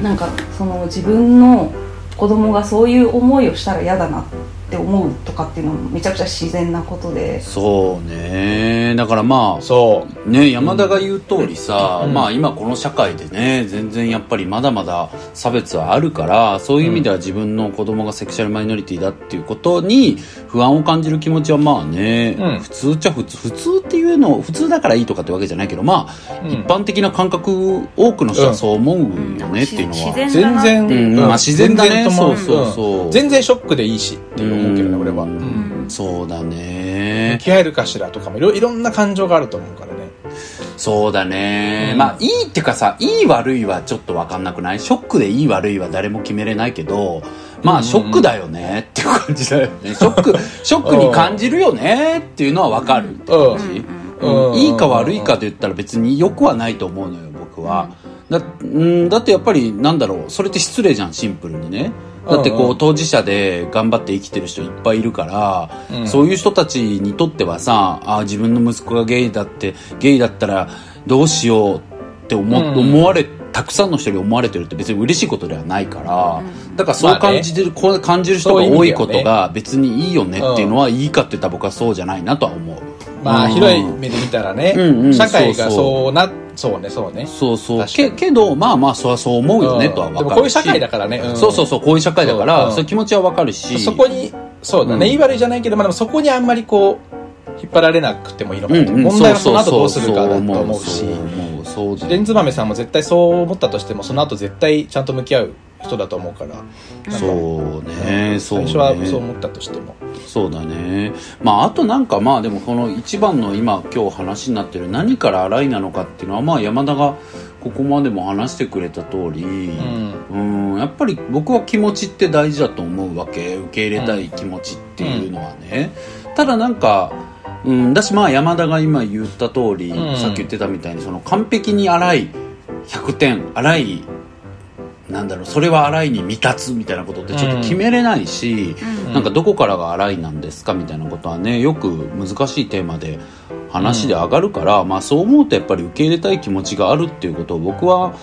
なんかその自分の子供がそういう思いをしたら嫌だなって思うとかっていうのもめちゃくちゃ自然なことで。そうね。だからまあそう。ね山田が言う通りさ、うん。まあ今この社会でね全然やっぱりまだまだ差別はあるからそういう意味では自分の子供がセクシャルマイノリティだっていうことに不安を感じる気持ちはまあね、うん。普通っちゃ普通普通っていうの普通だからいいとかってわけじゃないけどまあ、うん。一般的な感覚多くの人はそう思うよねっていうのは、全然、まあ自然だね。そうそうそう。全然ショックでいいしって思うけどね俺は、ううん。んそうだ向ねき合えるかしらとかもいろいろんな感情があると思うからね。そうだね、うん。まあいいってかさいい悪いはちょっと分かんなくない？ショックでいい悪いは誰も決めれないけどまあショックだよねっていう感じだよね。ショックショックに感じるよねっていうのは分かるって感じ、うん。うん。うん。いいか悪いかで言ったら別に良くはないと思うのよ僕は、だうん。だってやっぱりなんだろうそれって失礼じゃんシンプルにねだってこうんううん。当事者で頑張って生きてる人いっぱいいるから、うん。そういう人たちにとってはさあ自分の息子がゲイだってゲイだったらどうしようって思,、うん思われたくさんの人に思われてるって別に嬉しいことではないから、だからそう感じてる、こう感じる人が多いことが別にいいよねっていうのはいいかって言ったら僕はそうじゃないなとは思う。まあ、うん。広い目で見たらね、うんうん。社会がそうそうそうね、そうね。そうそう。けけど、まあまあ、そそう思うよね、とは分かるし。でもこういう社会だからね。んそうそうそう、こういう社会だから、うんそういう気持ちは分かるし。そこに、そうだね、うん言い悪いじゃないけど、まあでもそこにあんまりこう、引っ張られなくてもいいのかなと。うんうん、問題はその後どうするかだと思うしレンズ豆さんも絶対そう思ったとしても、その後絶対ちゃんと向き合う人だと思うから。そうね、そうね。最初はそう思ったとしても。そうだね。まあ、あとなんかまあでもこの一番の今今日話になってる何から洗いなのかっていうのはまあ山田がここまでも話してくれた通り、うん。うん、やっぱり僕は気持ちって大事だと思うわけ。受け入れたい気持ちっていうのはね。ただなんか、うん、だしまあ山田が今言った通り、うんさっき言ってたみたいにその完璧に洗い100点洗いなんだろうそれは洗いに満たつみたいなことってちょっと決めれないし、うん。なんかどこからが洗いなんですかみたいなことはねよく難しいテーマで話で上がるから、まあそう思うとやっぱり受け入れたい気持ちがあるっていうことを僕は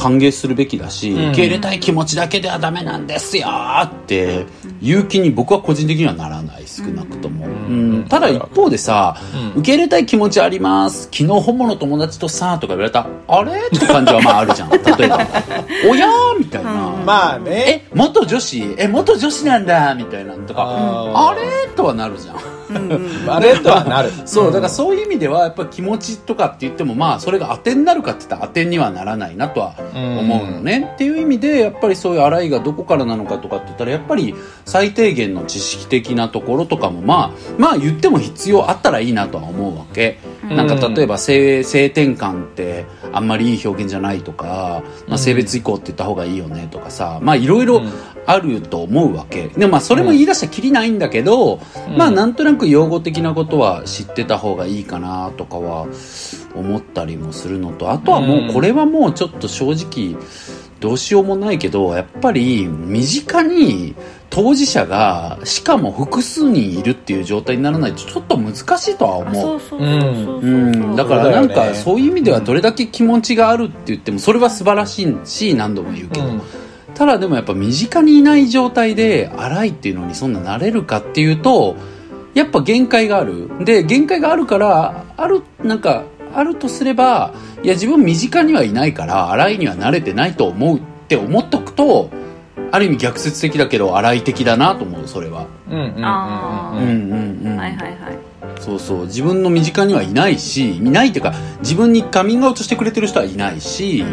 歓迎するべきだし、うん。受け入れたい気持ちだけではダメなんですよって勇気に僕は個人的にはならない少なくとも、ん。うん。ただ一方でさ、うん。受け入れたい気持ちあります。昨日ホモの友達とさとか言われたらあれ？って感じはまああるじゃん。例えば。おやーみたいな、まあね。え元女子？え元女子なんだみたいなのとか。ああれ？とはなるじゃんあれとはなる。そうだからそういう意味ではやっぱ気持ちとかって言ってもまあそれが当てになるかって言ったら当てにはならないなとは思うのね、っていう意味でやっぱりそういう洗いがどこからなのかとかって言ったらやっぱり最低限の知識的なところとかもまあまあ言っても必要あったらいいなとは思うわけ、なんか例えば性性転換ってあんまりいい表現じゃないとか、まあ、性別移行って言った方がいいよねとかさまあいろいろうんあると思うわけ。でもまあそれも言い出したらきりないんだけど、まあなんとなく用語的なことは知ってた方がいいかなとかは思ったりもするのとあとはもうこれはもうちょっと正直どうしようもないけどやっぱり身近に当事者がしかも複数人いるっていう状態にならないとちょっと難しいとはあ思そううそうそうそうそう。うん、だからなんかそういう意味ではどれだけ気持ちがあるって言ってもそれは素晴らしいし何度も言うけど、うんただでもやっぱ身近にいない状態で荒いっていうのにそんななれるかっていうとやっぱ限界がある。で限界があるからあるなんかあるとすればいや自分身近にはいないから荒いには慣れてないと思うって思っとくとある意味逆説的だけど荒い的だなと思うそれは。うんうんうんうんうん。うんうん、はいはいはい。そうそう。自分の身近にはいないしいないっていうか自分にカミングアウトしてくれてる人はいないし、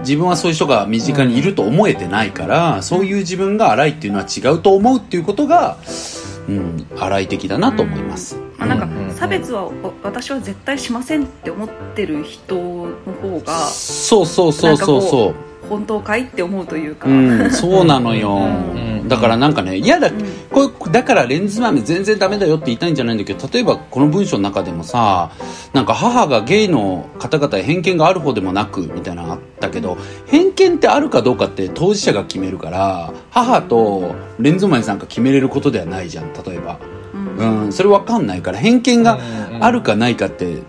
自分はそういう人が身近にいると思えてないから、そういう自分が荒いっていうのは違うと思うっていうことが、うん、荒い的だなと思います、まあ、なんか差別はお私は絶対しませんって思ってる人の方がそうそうそうそうそう本当かいって思うというか、うん、そうなのよ、うん。だからなんかねいやだ,、ん。こうだからレンズ豆全然ダメだよって言いたいんじゃないんだけど例えばこの文章の中でもさなんか母がゲイの方々へ偏見がある方でもなくみたいなのあったけど偏見ってあるかどうかって当事者が決めるから母とレンズ豆さんが決めれることではないじゃん例えば、うん。うん、それわかんないから偏見があるかないかって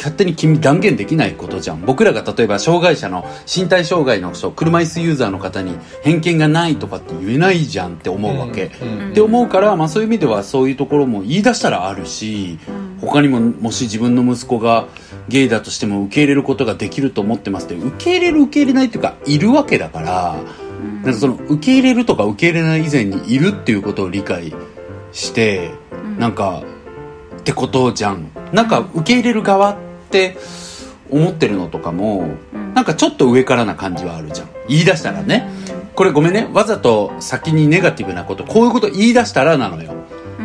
勝手に君断言できないことじゃん。僕らが例えば障害者の身体障害の人車椅子ユーザーの方に偏見がないとかって言えないじゃんって思うわけ、うんうんって思うから、まあ、そういう意味ではそういうところも言い出したらあるし他にももし自分の息子がゲイだとしても受け入れることができると思ってますって受け入れる受け入れないっていうかいるわけだからなんかその受け入れるとか受け入れない以前にいるっていうことを理解してなんかってことじゃん。なんか受け入れる側って思ってるのとかもなんかちょっと上からな感じはあるじゃん。言い出したらね。これごめんね。わざと先にネガティブなことこういうこと言い出したらなのよ。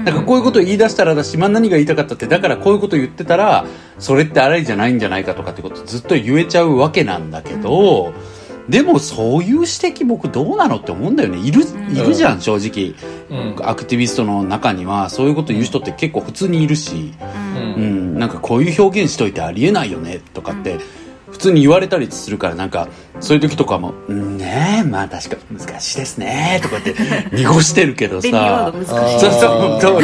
だからこういうこと言い出したらだし、まあ、何が言いたかったってだからこういうこと言ってたらそれってあれじゃないんじゃないかとかってことずっと言えちゃうわけなんだけど、でもそういう指摘僕どうなのって思うんだよね。いるいるじゃん正直、うん。アクティビストの中にはそういうこと言う人って結構普通にいるし、うん。うん、なんかこういう表現しといてありえないよねとかって普通に言われたりするからなんかそういう時とかも「うんねえまあ確か難しいですね」とかって 濁してるけどさ。ード難しい。そうそう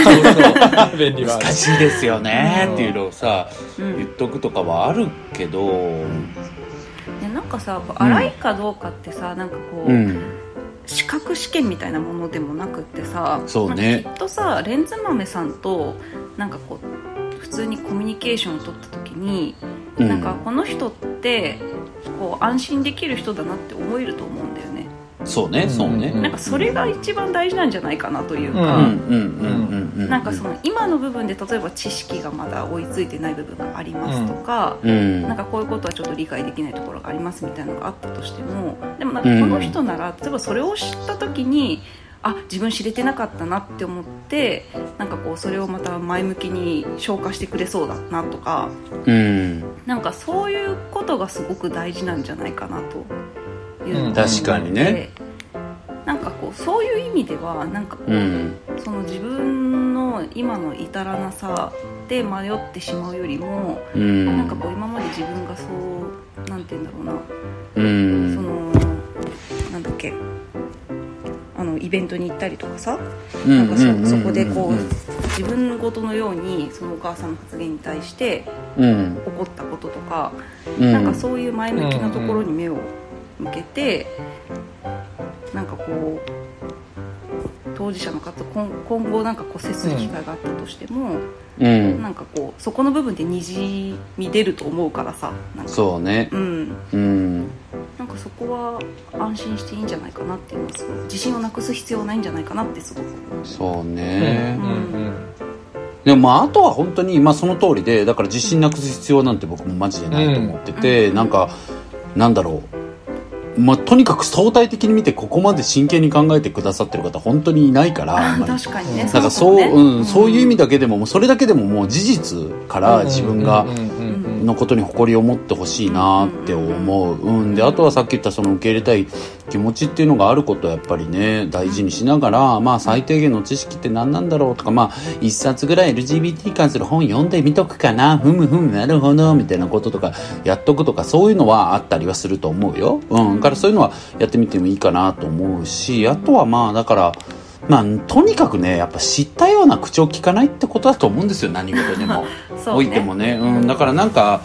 難しいですよねっていうのをさうん。言っとくとかはあるけどでなんかかさ荒いかどうかってさ、なんかこう、うん。資格試験みたいなものでもなくってさそうね。きっとさレンズ豆さんとなんかこう普通にコミュニケーションを取った時に、うん。なんかこの人ってこう安心できる人だなって思えると思うんだよね、そうねそうねうん。なんかそれが一番大事なんじゃないかなといううか、なんかその今の部分で例えば知識がまだ追いついてない部分がありますとか、うん。なんかこういうことはちょっと理解できないところがありますみたいなのがあったとしてもでもなんかこの人なら、例えばそれを知った時にあ自分知れてなかったなって思ってなんかこうそれをまた前向きに消化してくれそうだなとかうん。なんかそういうことがすごく大事なんじゃないかなというのをうん確かにね。なんかこうそういう意味ではなんかこう、うん。その自分の今の至らなさで迷ってしまうよりも、うん。なんかこう今まで自分がそうなんて言うんだろうな、うん。そのなんだっけ。あのイベントに行ったりとかさ、うんなんかそ,、うんそこでこう、うん自分ごとのようにそのお母さんの発言に対してうん。起こったこととか、うん。なんかそういう前向きなところに目を向けて、なんかこう当事者の方今今後なんかこう接する機会があったとしても、うん。なんかこうそこの部分でにじみ出ると思うからさなんか。そうね。うん。うん。なんかそこは安心していいんじゃないかなっていうのはす。ごい自信をなくす必要はないんじゃないかなってすごく思う。そううんねうん。でもまああとは本当にまあその通りでだから自信なくす必要なんて僕もマジでないと思ってて、うん。なんかなんだろうまあとにかく相対的に見てここまで真剣に考えてくださってる方本当にいないから確かにね。なんかそう、かもね。うん、そういう意味だけでももうそれだけでももう事実から自分がのことに誇りを持ってほしいなって思う、うん、であとはさっき言ったその受け入れたい気持ちっていうのがあることはやっぱりね大事にしながら、まあ最低限の知識って何なんだろうとかまあ一冊ぐらい LGBT に関する本読んでみとくかな。ふむふむなるほどみたいなこととかやっとくとかそういうのはあったりはすると思うよ、うん、だからそういうのはやってみてもいいかなと思うしあとはまあだからまあ、とにかくね、やっぱ知ったような口を聞かないってことだと思うんですよ、何事でも。そうおいてもね、うん、だからなんか、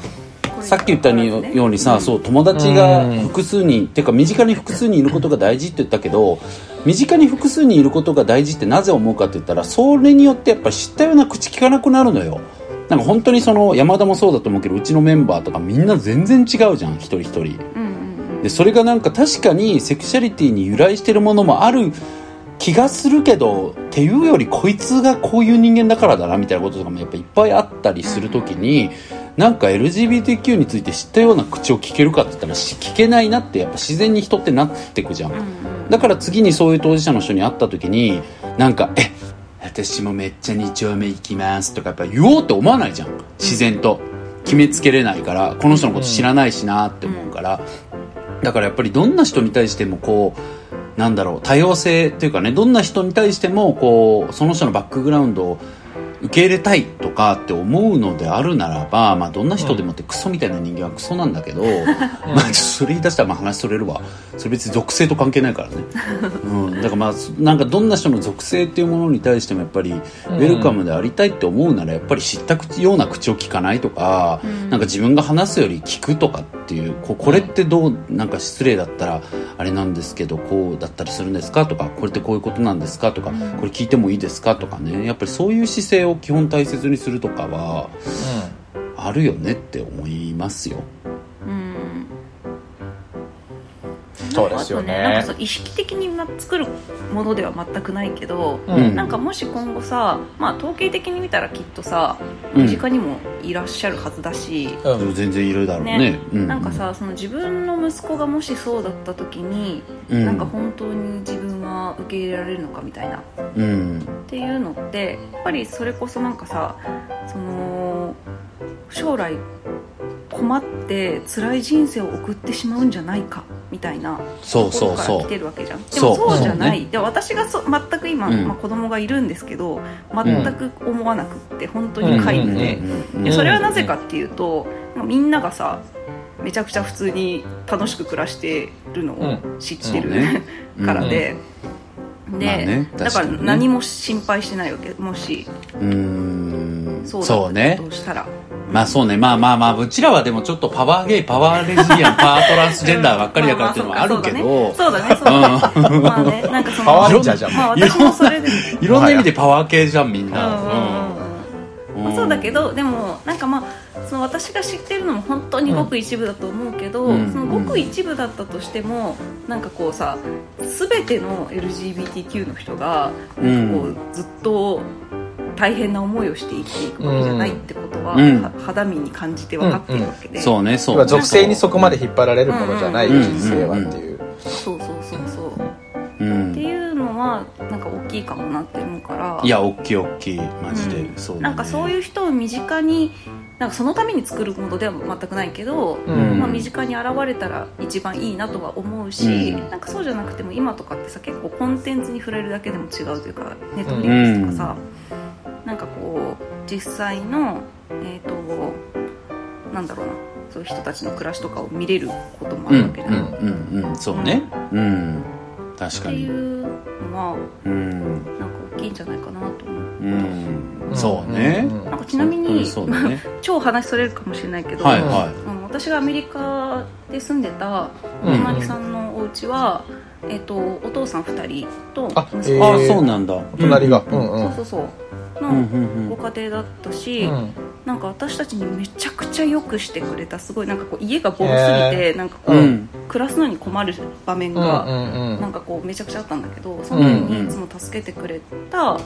さっき言ったにようにさ、そう友達が複数人、てか身近に複数人いることが大事って言ったけど身近に複数人いることが大事ってなぜ思うかって言ったらそれによってやっぱり知ったような口聞かなくなるのよ。なんか本当にその山田もそうだと思うけどうちのメンバーとかみんな全然違うじゃん一人一人。うんうんうん。でそれがなんか確かにセクシャリティに由来してるものもある気がするけどっていうよりこいつがこういう人間だからだなみたいなこととかもやっぱいっぱいあったりするときになんか LGBTQ について知ったような口を聞けるかって言ったらし聞けないなってやっぱ自然に人ってなってくじゃん。だから次にそういう当事者の人に会った時になんか「え私もめっちゃ2丁目行きます」とかやっぱ言おうって思わないじゃん。自然と。決めつけれないからこの人のこと知らないしなって思うから。だからやっぱりどんな人に対してもこうなんだろう多様性というかねどんな人に対してもこうその人のバックグラウンドを受け入れたいとかって思うのであるならば、まあ、どんな人でもってクソみたいな人間はクソなんだけど、まあ、それ言い出したらまあ話それるわ。それ別に属性と関係ないからね、うん、だからまあなんかどんな人の属性っていうものに対してもやっぱりウェルカムでありたいって思うならやっぱり知ったような口を聞かないとか、なんか自分が話すより聞くとかっていうここれってどうなんか失礼だったらあれなんですけどこうだったりするんですかとかこれってこういうことなんですかとか、これ聞いてもいいですかとかね。やっぱりそういう姿勢を基本大切にするとかはあるよねって思いますよ。そうですよね。なんかそう意識的にな作るものでは全くないけど、うん。なんかもし今後さ、まあ、統計的に見たらきっとさうん。身近にもいらっしゃるはずだし、うん。全然いるだろうね。ね。うなんかさその自分の息子がもしそうだった時に、うん。なんか本当に自分は受け入れられるのかみたいな。っうん。ていうのってやっぱりそれこそなんかさその将来困って辛い人生を送ってしまうんじゃないかみたいなところから来てるわけじゃん。でもそう。じゃない、そうで私がそ全く今、うん。まあ、子供がいるんですけど全く思わなくって本当に皆無で,、うん。でそれはなぜかっていうとみんながさめちゃくちゃ普通に楽しく暮らしてるのを知ってる、そうね。からで、で、まあねだから何も心配してないわけ。もし。うんそうねとしたら。まあそうね。まあまあまあうちらはでもちょっとパワーゲイパワーレズビアンパワートランスジェンダーばっかりやからっていうのはあるけど。そうだねそうだね。まあねなんかそのパワーレンジャーじゃんまあ私もそれでいろんな意味でパワー系じゃんみんな。うんうんうん。うん。まあ、そうだけどどでもなんかまあその私が知ってるのも本当にごく一部だと思うけど、うん。そのごく一部だったとしてもなんかこうさ全ての LGBTQ の人がなんかこう、ずっと大変な思いをして生きていくわけじゃないってことは、うん。は肌身に感じて分かってるわけで、そうねそう。属性にそこまで引っ張られるものじゃないうん人生はっていう。そうそうそうそう。うん。っていうのはなんか大きいかもなって思うから。いや大きい大きい。マジで、うん。そうだね。なんかそういう人を身近になんかそのために作るものでは全くないけど、うん。まあ、身近に現れたら一番いいなとは思うし、うん。なんかそうじゃなくても今とかってさ結構コンテンツに触れるだけでも違うというかネットフリックスとかさ、なんかこう実際のえっ、となんだろうな。そういう人たちの暮らしとかを見れることもあうんるわけで、うんうんうんそうね。うん確っていかにうのはうん。なんか大きいんじゃないかなと思う。うんそうね。うんなんかちなみに、ね。超話それるかもしれないけど、はい。はあの私がアメリカで住んでたおうん。隣さんのお家は、えっとお父さん2人とあ息子。いあえー。そうなんだ。お隣が。うんうん。そうそうそううんうんう。んのご家庭だったし、うん。なんか私たちにめちゃくちゃよくしてくれたすごいなんかこう家がボロすぎて、なんかこう、うん。暮らすのに困る場面うんが、うん。なんかこうめちゃくちゃあったんだけどその時にいつも助けてくれた、うん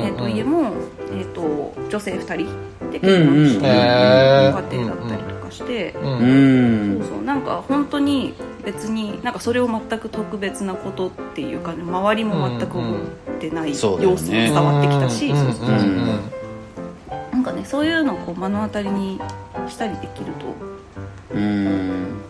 えー、と家も、えー、と女性2人で結婚してうんうん。るご家庭だったりとかして、うん。そうそうなんか本当に別になんかそれを全く特別なことっていうか、ね、周りも全く思ってない様子も伝わってきたし、うんそうそうそうう。んなんかねそういうのをこう目の当たりにしたりできると。うん。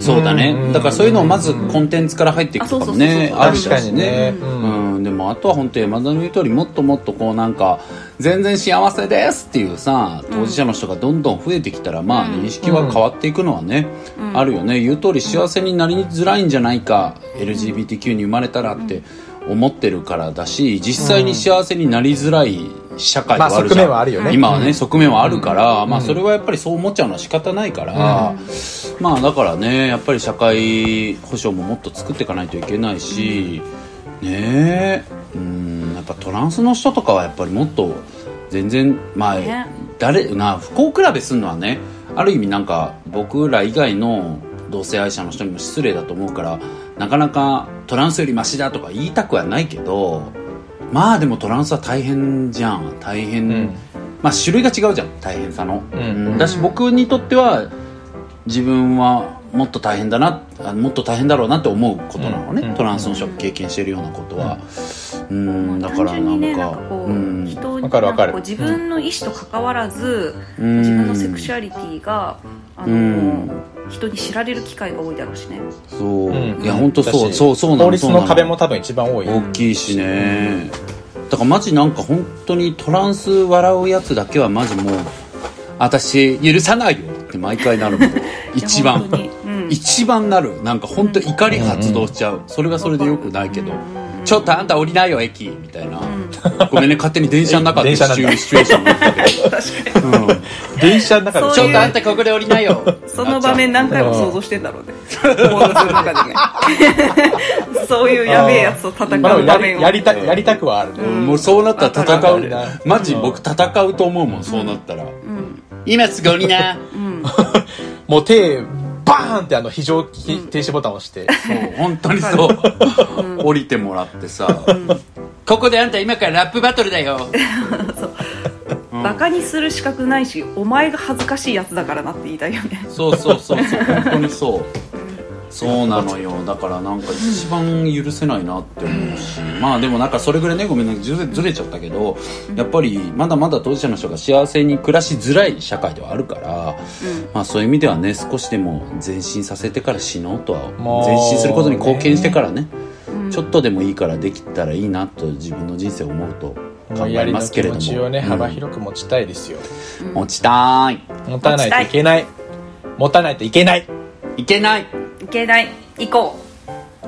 そうだうんねだからそういうのをまずコンテンツから入っていくとかもね。あある確かにね。ううんうん、でもあとは本当山田の言う通りもっともっとこうなんか全然幸せですっていうさ当事者の人がどんどん増えてきたら、まあうん。認識は変わっていくのはね、うん。あるよね。言う通り幸せになりづらいんじゃないか、LGBTQ に生まれたらって思ってるからだし実際に幸せになりづらい社会ではあるじゃん、まあ側面はあるよね。今はね、側面はあるから、まあうんそれはやっぱりそう思っちゃうのは仕方ないから、まあだからねやっぱり社会保障ももっと作っていかないといけないし、ねえ。うんやっぱトランスの人とかはやっぱりもっと全然まあ、ね。誰な不幸比べするのはねある意味なんか僕ら以外の同性愛者の人にも失礼だと思うからなかなかトランスよりマシだとか言いたくはないけどまあでもトランスは大変じゃん。大変、うん。まあ種類が違うじゃん。大変さの、うん。だし僕にとっては自分はもっと大変だなあもっと大変だろうなって思うことなのね、うん。トランスの人が経験してるようなことは。うん、だか単らなんんかるわかる。自分の意思と関わらず、うん。自分のセクシュアリティがあの、うん。人に知られる機会が多いだろうしね。そう、うん。いや本当そうそうそうなの法律そうなの。壁も多分一番多い。大きいしね。だからマジなんか本当にトランス笑うやつだけはマジもう私許さないよって毎回なるもん。一番一番なる。なんか本当怒り発動しちゃう、それはそれでよくないけど、うん。ちょっとあんた降りないよ駅。みたいな、ん。ごめんね勝手に電車の中でシチュエーションになったけど、うん電車の中で。ちょっとあんたここで降りないよ。その場面何回も想像してんだろうね。そう。いうやべえやつと戦う場面を。やりたやりたくはある。ねうん。もうそうなったら戦う。マジ僕戦うと思うもんそうなったら、うん。今すぐ降りな。うん。もう手バーンってあの非常停止ボタンを押して。そう本当にそう、降りてもらってさ、ここであんた今からラップバトルだよ。バカにする資格ないしお前が恥ずかしいやつだからなって言いたいよね。そうそうそうそう。本当にそうそうなのよ。だからなんか一番許せないなって思うし。まあでもなんかそれぐらいねごめんねずれずれちゃったけどやっぱりまだまだ当事者の人が幸せに暮らしづらい社会ではあるから、まあそういう意味ではね少しでも前進させてから死のうとは前進することに貢献してからねうん。ちょっとでもいいからできたらいいなと自分の人生を思うと考えますけれども。気持ちをねうん幅広く持ちたいですよ。持ちたい。持たないといけない。持たないといけない。いけないいけない。行こ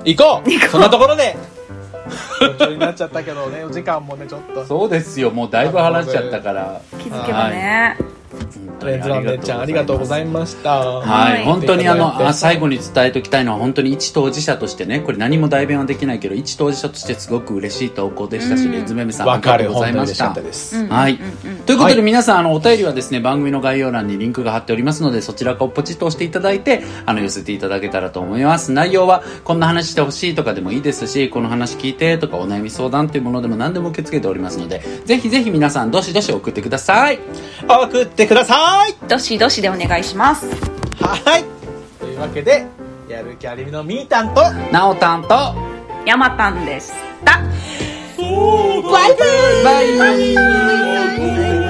行こう。そんなところで。途中になっちゃったけどねお時間もねちょっと。そうですよ。もうだいぶ話しちゃったから。う気づけばねレンズランデちゃんありがとうございました。はい、はい。本当にあのあ最後に伝えておきたいのは本当に一当事者としてねこれ何も代弁はできないけど一当事者としてすごく嬉しい投稿でしたし、うん。レンズメメさんありがとうございました。はい。ということで、はい皆さんあのお便りはですね番組の概要欄にリンクが貼っておりますのでそちらからポチッと押していただいてあの寄せていただけたらと思います内容はこんな話してほしいとかでもいいですしこの話聞いてとかお悩み相談というものでも何でも受け付けておりますのでぜひぜひ皆さんどしどし送ってください。送ってください。どしどしでお願いします。はい。というわけでやる気ありみのみーたんとなおたんとヤマタンでした。バイバイ